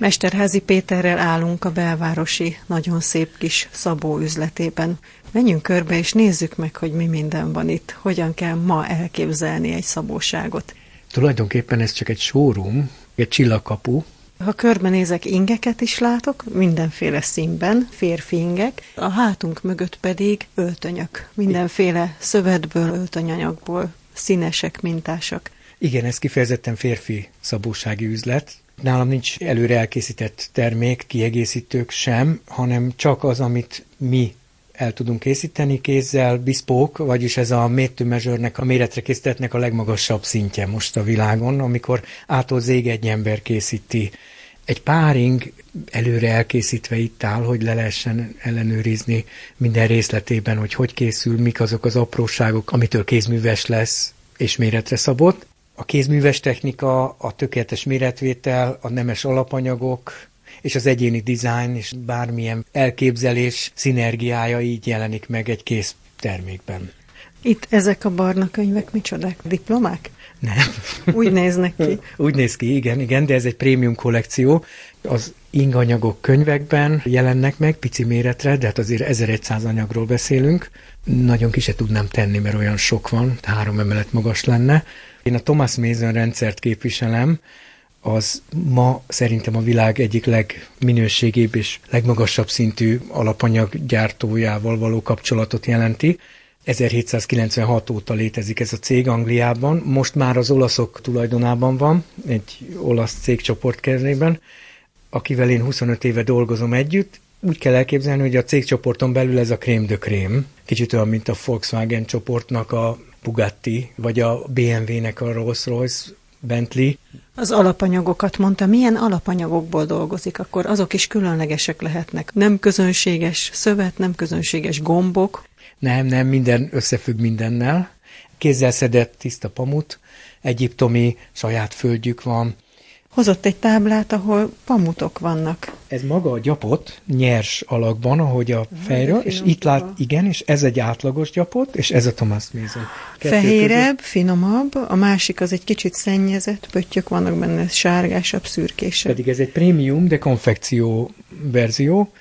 Mesterházi Péterrel állunk a belvárosi, nagyon szép kis szabó üzletében. Menjünk körbe és nézzük meg, hogy mi minden van itt, hogyan kell ma elképzelni egy szabóságot. Tulajdonképpen ez csak egy showroom, egy csillagkapu, ha körbenézek, ingeket is látok, mindenféle színben, férfi ingek, a hátunk mögött pedig öltönyök, mindenféle szövetből, öltönyanyagból, színesek, mintásak. Igen, ez kifejezetten férfi szabósági üzlet. Nálam nincs előre elkészített termék, kiegészítők sem, hanem csak az, amit mi el tudunk készíteni kézzel, bespoke, vagyis ez a made a méretre készítettnek a legmagasabb szintje most a világon, amikor ától zég egy ember készíti. Egy páring előre elkészítve itt áll, hogy le lehessen ellenőrizni minden részletében, hogy hogy készül, mik azok az apróságok, amitől kézműves lesz és méretre szabott. A kézműves technika, a tökéletes méretvétel, a nemes alapanyagok, és az egyéni dizájn és bármilyen elképzelés szinergiája így jelenik meg egy kész termékben. Itt ezek a barna könyvek micsodák? Diplomák? Nem. Úgy néznek ki. Úgy néz ki, igen, igen, de ez egy prémium kollekció. Az inganyagok könyvekben jelennek meg, pici méretre, de hát azért 1100 anyagról beszélünk. Nagyon ki se tudnám tenni, mert olyan sok van, három emelet magas lenne. Én a Thomas Mason rendszert képviselem, az ma szerintem a világ egyik legminőségébb és legmagasabb szintű alapanyaggyártójával való kapcsolatot jelenti. 1796 óta létezik ez a cég Angliában, most már az olaszok tulajdonában van, egy olasz cégcsoport kezében, akivel én 25 éve dolgozom együtt. Úgy kell elképzelni, hogy a cégcsoporton belül ez a krém de krém, kicsit olyan, mint a Volkswagen csoportnak a Bugatti, vagy a BMW-nek a Rolls-Royce, Bentley. Az alapanyagokat mondta, milyen alapanyagokból dolgozik, akkor azok is különlegesek lehetnek. Nem közönséges szövet, nem közönséges gombok. Nem, nem, minden összefügg mindennel. Kézzel szedett tiszta pamut, egyiptomi saját földjük van, hozott egy táblát, ahol pamutok vannak. Ez maga a gyapot nyers alakban, ahogy a fejről, és itt lát, igen, és ez egy átlagos gyapot, és ez a Thomas Mason. Fehérebb, között. finomabb, a másik az egy kicsit szennyezett, pöttyök vannak benne, sárgásabb, szürkésebb. Pedig ez egy prémium, de konfekció verzió,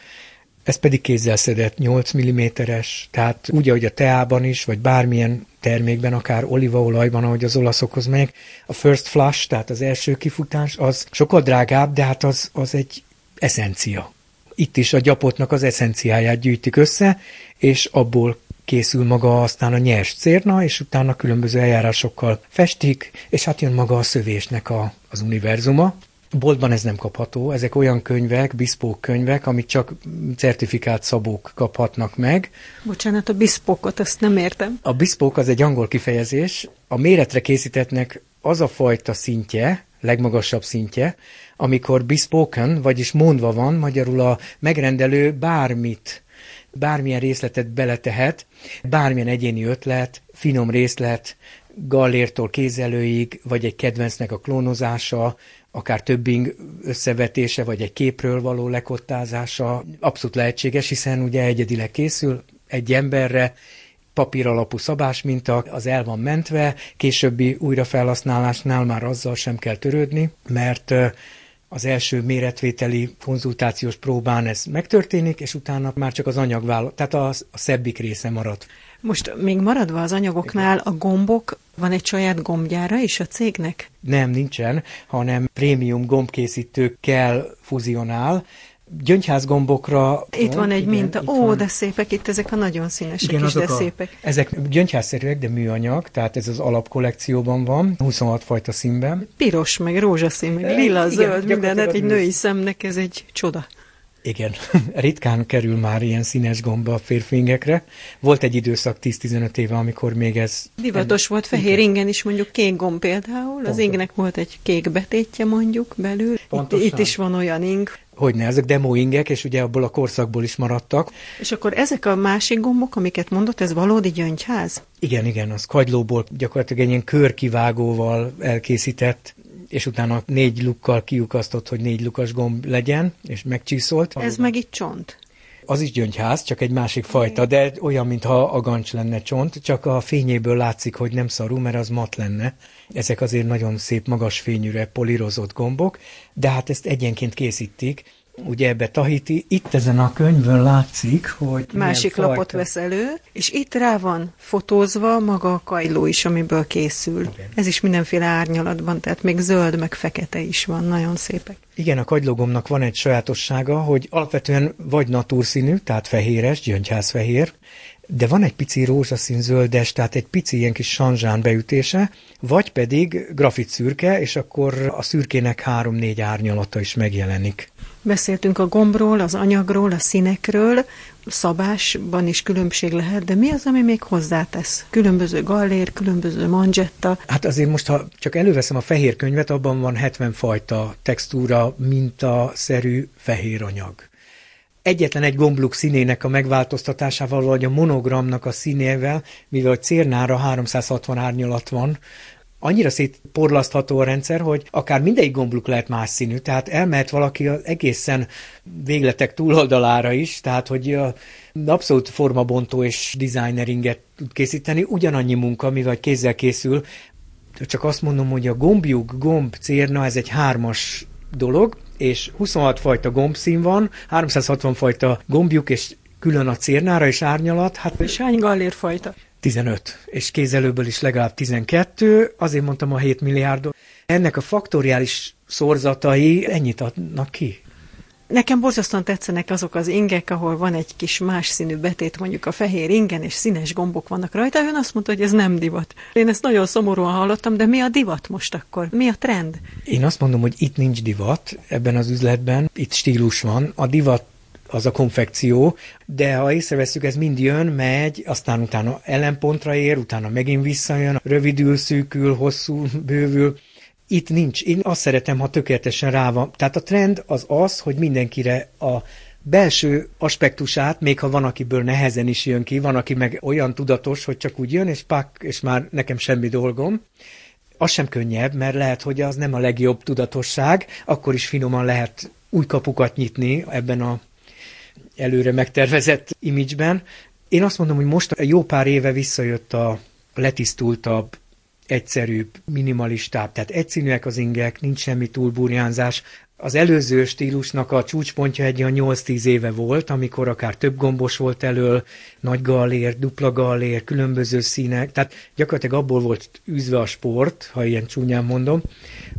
ez pedig kézzel szedett 8 mm-es, tehát úgy, ahogy a teában is, vagy bármilyen termékben, akár olívaolajban, ahogy az olaszokhoz megyek, a first flush, tehát az első kifutás, az sokkal drágább, de hát az, az egy eszencia. Itt is a gyapotnak az eszenciáját gyűjtik össze, és abból készül maga aztán a nyers cérna, és utána különböző eljárásokkal festik, és hát jön maga a szövésnek a, az univerzuma. Boltban ez nem kapható, ezek olyan könyvek, biszpók könyvek, amit csak certifikált szabók kaphatnak meg. Bocsánat, a biszpókot, azt nem értem. A biszpók az egy angol kifejezés. A méretre készítettnek az a fajta szintje, legmagasabb szintje, amikor bespoken, vagyis mondva van, magyarul a megrendelő bármit, bármilyen részletet beletehet, bármilyen egyéni ötlet, finom részlet, gallértól kézelőig, vagy egy kedvencnek a klónozása, akár többing összevetése, vagy egy képről való lekottázása abszolút lehetséges, hiszen ugye egyedileg készül egy emberre, papír alapú szabás minta, az el van mentve, későbbi újrafelhasználásnál már azzal sem kell törődni, mert az első méretvételi konzultációs próbán ez megtörténik, és utána már csak az anyagvállalat, tehát a, a szebbik része marad. Most még maradva az anyagoknál, a gombok, van egy saját gombgyára is a cégnek? Nem, nincsen, hanem prémium gombkészítőkkel fuzionál, gyöngyházgombokra... Itt van egy igen, minta. Ó, van. de szépek itt ezek a nagyon színesek igen, is, de a, szépek. Ezek gyöngyházszerűek, de műanyag, tehát ez az alapkollekcióban van, 26 fajta színben. Piros, meg rózsaszín, meg lila, igen, zöld, minden, hát egy női szemnek ez egy csoda. Igen, ritkán kerül már ilyen színes gomba a férfingekre. Volt egy időszak 10-15 éve, amikor még ez... Divatos volt fehér igen. ingen is, mondjuk kék gomb például. Pontos. Az ingnek volt egy kék betétje mondjuk belül. Itt, itt is van olyan ing. Hogyne, ezek demo ingek, és ugye abból a korszakból is maradtak. És akkor ezek a másik gombok, amiket mondott, ez valódi gyöngyház? Igen, igen, az kagylóból gyakorlatilag egy ilyen körkivágóval elkészített és utána négy lukkal kiukasztott, hogy négy lukas gomb legyen, és megcsíszolt. Ez meg itt csont? az is gyöngyház, csak egy másik fajta, de olyan, mintha a gancs lenne csont, csak a fényéből látszik, hogy nem szarú, mert az mat lenne. Ezek azért nagyon szép, magas fényűre polírozott gombok, de hát ezt egyenként készítik, ugye ebbe Tahiti, itt ezen a könyvön látszik, hogy... Másik lapot fajta. vesz elő, és itt rá van fotózva maga a kajló is, amiből készül. Igen. Ez is mindenféle árnyalatban, tehát még zöld, meg fekete is van, nagyon szépek. Igen, a kagylogomnak van egy sajátossága, hogy alapvetően vagy natúrszínű, tehát fehéres, gyöngyházfehér, de van egy pici rózsaszín zöldes, tehát egy pici ilyen kis sanzsán beütése, vagy pedig grafit szürke, és akkor a szürkének három-négy árnyalata is megjelenik. Beszéltünk a gombról, az anyagról, a színekről, szabásban is különbség lehet, de mi az, ami még hozzátesz? Különböző gallér, különböző manzsetta. Hát azért most, ha csak előveszem a fehér könyvet, abban van 70 fajta textúra, mintaszerű fehér anyag egyetlen egy gombluk színének a megváltoztatásával, vagy a monogramnak a színével, mivel a cérnára 360 árnyalat van, annyira szétporlasztható a rendszer, hogy akár mindegyik gombluk lehet más színű, tehát elmehet valaki az egészen végletek túloldalára is, tehát hogy abszolút formabontó és designeringet tud készíteni, ugyanannyi munka, mivel kézzel készül, csak azt mondom, hogy a gombjuk, gomb, cérna, ez egy hármas dolog, és 26 fajta gombszín van, 360 fajta gombjuk, és külön a cérnára és árnyalat. Hát, és hány gallérfajta? 15, és kézelőből is legalább 12, azért mondtam a 7 milliárdot. Ennek a faktoriális szorzatai ennyit adnak ki. Nekem borzasztóan tetszenek azok az ingek, ahol van egy kis más színű betét, mondjuk a fehér ingen, és színes gombok vannak rajta. Ön azt mondta, hogy ez nem divat. Én ezt nagyon szomorúan hallottam, de mi a divat most akkor? Mi a trend? Én azt mondom, hogy itt nincs divat ebben az üzletben, itt stílus van. A divat az a konfekció, de ha észreveszünk, ez mind jön, megy, aztán utána ellenpontra ér, utána megint visszajön, rövidül, szűkül, hosszú, bővül. Itt nincs. Én azt szeretem, ha tökéletesen rá van. Tehát a trend az az, hogy mindenkire a belső aspektusát, még ha van, akiből nehezen is jön ki, van, aki meg olyan tudatos, hogy csak úgy jön, és pak, és már nekem semmi dolgom. Az sem könnyebb, mert lehet, hogy az nem a legjobb tudatosság, akkor is finoman lehet új kapukat nyitni ebben a előre megtervezett imidzsben. Én azt mondom, hogy most jó pár éve visszajött a letisztultabb, egyszerűbb, minimalistább, tehát egyszínűek az ingek, nincs semmi túlburjánzás. Az előző stílusnak a csúcspontja egy olyan 8-10 éve volt, amikor akár több gombos volt elől, nagy gallér, dupla gallér, különböző színek, tehát gyakorlatilag abból volt űzve a sport, ha ilyen csúnyán mondom,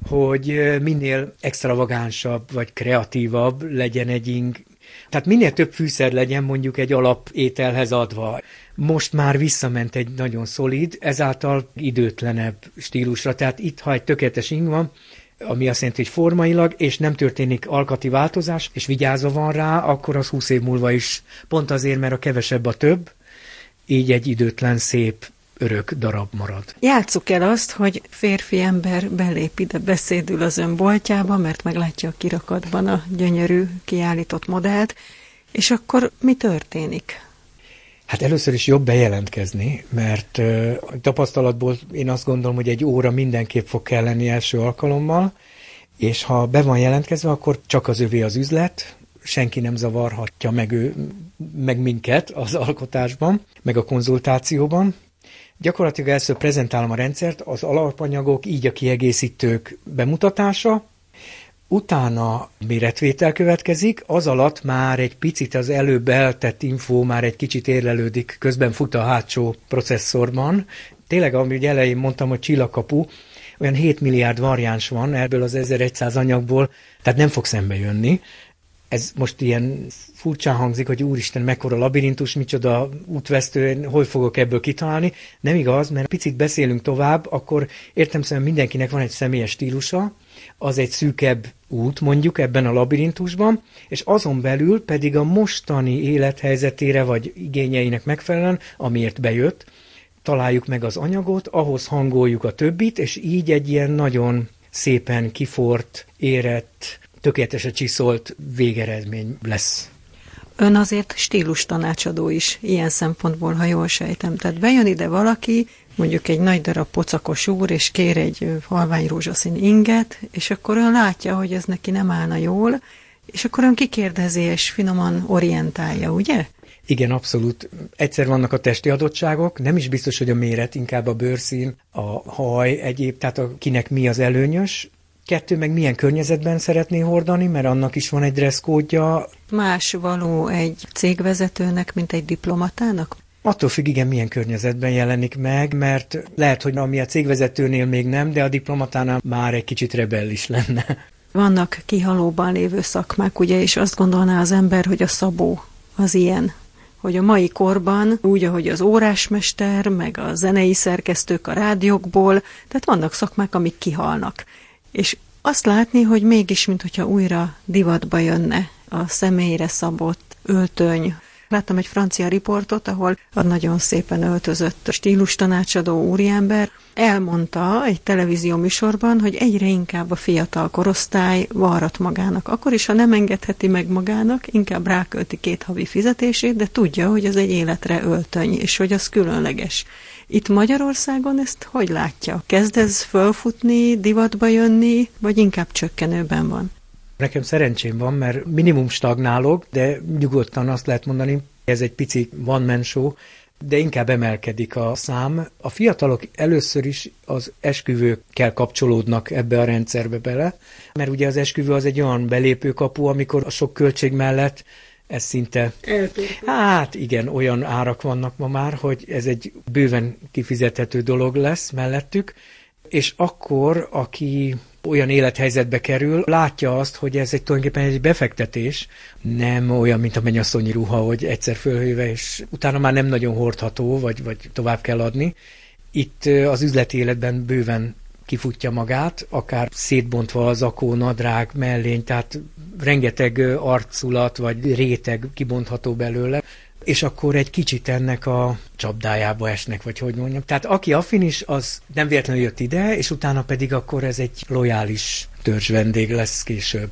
hogy minél extravagánsabb vagy kreatívabb legyen egy ing, tehát minél több fűszer legyen mondjuk egy alapételhez adva. Most már visszament egy nagyon szolid, ezáltal időtlenebb stílusra. Tehát itt, ha egy tökéletes ing van, ami azt jelenti, hogy formailag, és nem történik alkati változás, és vigyázva van rá, akkor az 20 év múlva is pont azért, mert a kevesebb a több, így egy időtlen, szép örök darab marad. Játsszuk el azt, hogy férfi ember belép ide, beszédül az ön boltjába, mert meglátja a kirakatban a gyönyörű kiállított modellt, és akkor mi történik? Hát először is jobb bejelentkezni, mert uh, tapasztalatból én azt gondolom, hogy egy óra mindenképp fog kelleni első alkalommal, és ha be van jelentkezve, akkor csak az övé az üzlet, senki nem zavarhatja meg, ő, meg minket az alkotásban, meg a konzultációban. Gyakorlatilag először prezentálom a rendszert, az alapanyagok, így a kiegészítők bemutatása, Utána méretvétel következik, az alatt már egy picit az előbb eltett info már egy kicsit érlelődik, közben fut a hátsó processzorban. Tényleg, amit elején mondtam, hogy csillagkapu, olyan 7 milliárd variáns van ebből az 1100 anyagból, tehát nem fog szembe jönni ez most ilyen furcsán hangzik, hogy úristen, mekkora labirintus, micsoda útvesztő, hogy fogok ebből kitalálni. Nem igaz, mert picit beszélünk tovább, akkor értem szerint mindenkinek van egy személyes stílusa, az egy szűkebb út mondjuk ebben a labirintusban, és azon belül pedig a mostani élethelyzetére vagy igényeinek megfelelően, amiért bejött, találjuk meg az anyagot, ahhoz hangoljuk a többit, és így egy ilyen nagyon szépen kifort, érett, tökéletesen csiszolt végeredmény lesz. Ön azért stílus tanácsadó is, ilyen szempontból, ha jól sejtem. Tehát bejön ide valaki, mondjuk egy nagy darab pocakos úr, és kér egy halvány rózsaszín inget, és akkor ön látja, hogy ez neki nem állna jól, És akkor ön kikérdezi és finoman orientálja, ugye? Igen, abszolút. Egyszer vannak a testi adottságok, nem is biztos, hogy a méret, inkább a bőrszín, a haj, egyéb, tehát a, kinek mi az előnyös. Kettő, meg milyen környezetben szeretné hordani, mert annak is van egy dresszkódja. Más való egy cégvezetőnek, mint egy diplomatának? Attól függ, igen, milyen környezetben jelenik meg, mert lehet, hogy ami a cégvezetőnél még nem, de a diplomatánál már egy kicsit rebellis lenne. Vannak kihalóban lévő szakmák, ugye, és azt gondolná az ember, hogy a szabó az ilyen hogy a mai korban, úgy, ahogy az órásmester, meg a zenei szerkesztők a rádiókból, tehát vannak szakmák, amik kihalnak. És azt látni, hogy mégis, mintha újra divatba jönne a személyre szabott öltöny, Láttam egy francia riportot, ahol a nagyon szépen öltözött stílus tanácsadó úriember elmondta egy televízió műsorban, hogy egyre inkább a fiatal korosztály varrat magának. Akkor is, ha nem engedheti meg magának, inkább rákölti két havi fizetését, de tudja, hogy az egy életre öltöny, és hogy az különleges. Itt Magyarországon ezt hogy látja? Kezd ez fölfutni, divatba jönni, vagy inkább csökkenőben van? Nekem szerencsém van, mert minimum stagnálok, de nyugodtan azt lehet mondani, ez egy pici man show, de inkább emelkedik a szám. A fiatalok először is az esküvőkkel kapcsolódnak ebbe a rendszerbe bele, mert ugye az esküvő az egy olyan belépőkapu, amikor a sok költség mellett ez szinte... Eltérő. Hát igen, olyan árak vannak ma már, hogy ez egy bőven kifizethető dolog lesz mellettük, és akkor, aki olyan élethelyzetbe kerül, látja azt, hogy ez egy tulajdonképpen egy befektetés, nem olyan, mint a mennyasszonyi ruha, hogy egyszer fölhőve, és utána már nem nagyon hordható, vagy, vagy tovább kell adni. Itt az üzleti életben bőven kifutja magát, akár szétbontva az akó, nadrág, mellény, tehát rengeteg arculat vagy réteg kibontható belőle és akkor egy kicsit ennek a csapdájába esnek, vagy hogy mondjam. Tehát aki affinis, az nem véletlenül jött ide, és utána pedig akkor ez egy lojális törzs vendég lesz később.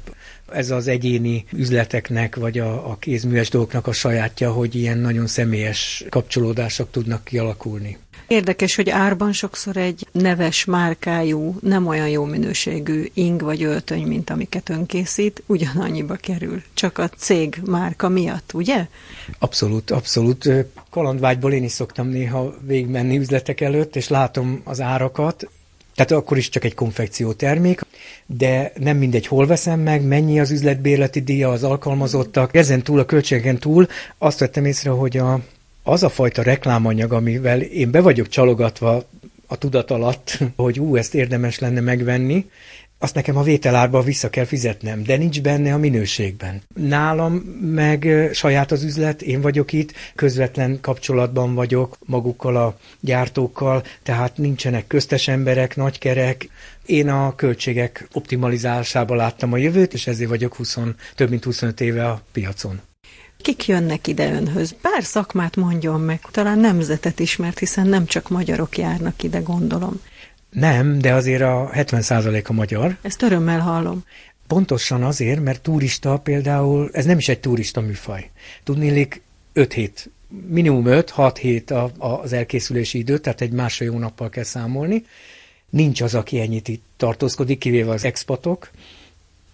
Ez az egyéni üzleteknek, vagy a, a kézműves dolgoknak a sajátja, hogy ilyen nagyon személyes kapcsolódások tudnak kialakulni. Érdekes, hogy árban sokszor egy neves márkájú, nem olyan jó minőségű ing vagy öltöny, mint amiket ön készít, ugyanannyiba kerül. Csak a cég márka miatt, ugye? Abszolút, abszolút. Kalandvágyból én is szoktam néha végigmenni üzletek előtt, és látom az árakat, tehát akkor is csak egy konfekció termék, de nem mindegy, hol veszem meg, mennyi az üzletbérleti díja, az alkalmazottak. Ezen túl, a költségen túl azt vettem észre, hogy a az a fajta reklámanyag, amivel én be vagyok csalogatva a tudat alatt, hogy ú, ezt érdemes lenne megvenni, azt nekem a vételárba vissza kell fizetnem, de nincs benne a minőségben. Nálam meg saját az üzlet, én vagyok itt, közvetlen kapcsolatban vagyok magukkal a gyártókkal, tehát nincsenek köztes emberek, nagykerek. Én a költségek optimalizálásában láttam a jövőt, és ezért vagyok 20, több mint 25 éve a piacon. Kik jönnek ide önhöz? Bár szakmát mondjon meg, talán nemzetet ismert, hiszen nem csak magyarok járnak ide, gondolom. Nem, de azért a 70% a magyar. Ezt örömmel hallom. Pontosan azért, mert turista például, ez nem is egy turista műfaj. Tudnélik 5 hét, minimum 5-6 hét a, a, az elkészülési idő, tehát egy másfél hónappal kell számolni. Nincs az, aki ennyit itt tartózkodik, kivéve az expatok,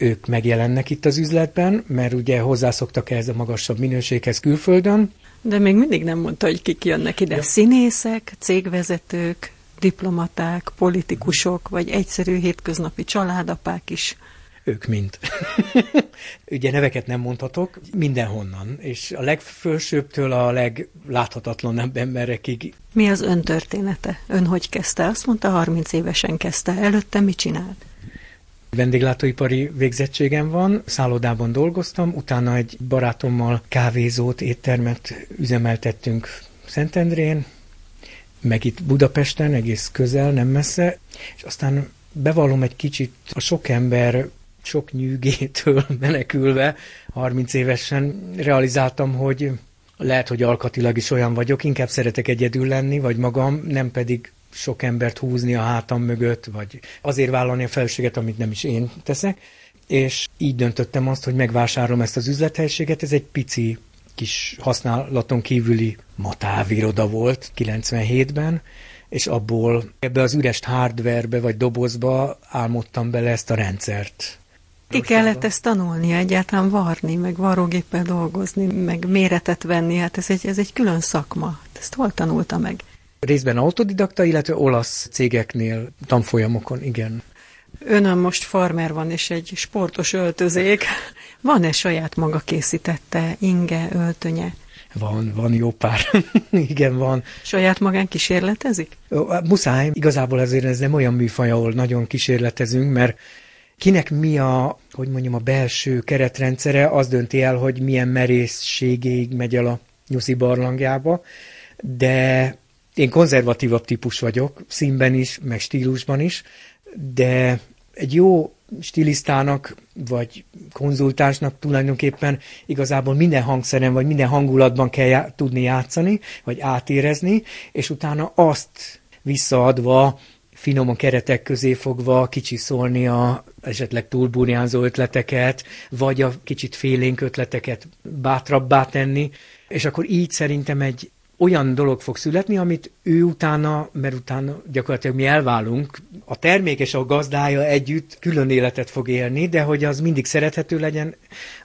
ők megjelennek itt az üzletben, mert ugye hozzászoktak ehhez a magasabb minőséghez külföldön. De még mindig nem mondta, hogy kik jönnek ide. Ja. Színészek, cégvezetők, diplomaták, politikusok, vagy egyszerű hétköznapi családapák is. Ők mind. ugye neveket nem mondhatok, mindenhonnan, és a legfősőbbtől a legláthatatlanabb emberekig. Mi az ön története? Ön hogy kezdte? Azt mondta, 30 évesen kezdte. Előtte mit csinált? Vendéglátóipari végzettségem van, szállodában dolgoztam, utána egy barátommal kávézót, éttermet üzemeltettünk Szentendrén, meg itt Budapesten, egész közel, nem messze, és aztán bevallom egy kicsit a sok ember sok nyűgétől menekülve, 30 évesen realizáltam, hogy lehet, hogy alkatilag is olyan vagyok, inkább szeretek egyedül lenni, vagy magam, nem pedig sok embert húzni a hátam mögött, vagy azért vállalni a felelősséget, amit nem is én teszek. És így döntöttem azt, hogy megvásárolom ezt az üzlethelységet. Ez egy pici kis használaton kívüli matáviroda volt 97-ben, és abból ebbe az üres hardwarebe vagy dobozba álmodtam bele ezt a rendszert. Ki kellett ezt tanulni, egyáltalán varni, meg varrógéppel dolgozni, meg méretet venni, hát ez egy, ez egy külön szakma. Ezt hol tanulta meg? Részben autodidakta, illetve olasz cégeknél, tanfolyamokon, igen. Önön most farmer van, és egy sportos öltözék. Van-e saját maga készítette inge, öltönye? Van, van jó pár. Igen, van. Saját magán kísérletezik? Muszáj. Igazából ezért ez nem olyan műfaj, ahol nagyon kísérletezünk, mert kinek mi a, hogy mondjam, a belső keretrendszere, az dönti el, hogy milyen merészségéig megy el a nyuszi barlangjába, de én konzervatívabb típus vagyok, színben is, meg stílusban is, de egy jó stilisztának vagy konzultánsnak tulajdonképpen igazából minden hangszeren vagy minden hangulatban kell já- tudni játszani, vagy átérezni, és utána azt visszaadva, finoman keretek közé fogva kicsi szólni a esetleg túlburjánzó ötleteket, vagy a kicsit félénk ötleteket bátrabbá tenni, és akkor így szerintem egy olyan dolog fog születni, amit ő utána, mert utána gyakorlatilag mi elválunk, a termék és a gazdája együtt külön életet fog élni, de hogy az mindig szerethető legyen,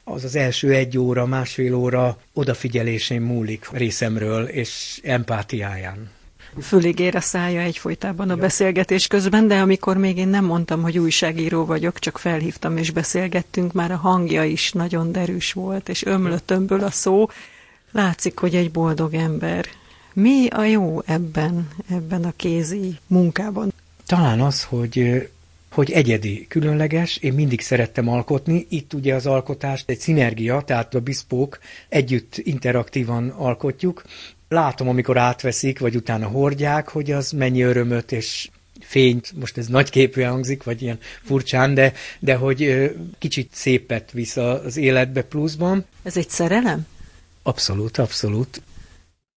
az az első egy óra, másfél óra odafigyelésén múlik részemről és empátiáján. Fülig ér a szája egyfolytában a ja. beszélgetés közben, de amikor még én nem mondtam, hogy újságíró vagyok, csak felhívtam és beszélgettünk, már a hangja is nagyon derűs volt, és ömlött ömből a szó, Látszik, hogy egy boldog ember. Mi a jó ebben, ebben a kézi munkában? Talán az, hogy hogy egyedi, különleges, én mindig szerettem alkotni, itt ugye az alkotást egy szinergia, tehát a biszpók együtt interaktívan alkotjuk. Látom, amikor átveszik, vagy utána hordják, hogy az mennyi örömöt és fényt, most ez nagy képű hangzik, vagy ilyen furcsán, de, de hogy kicsit szépet visz az életbe pluszban. Ez egy szerelem? Abszolút, abszolút.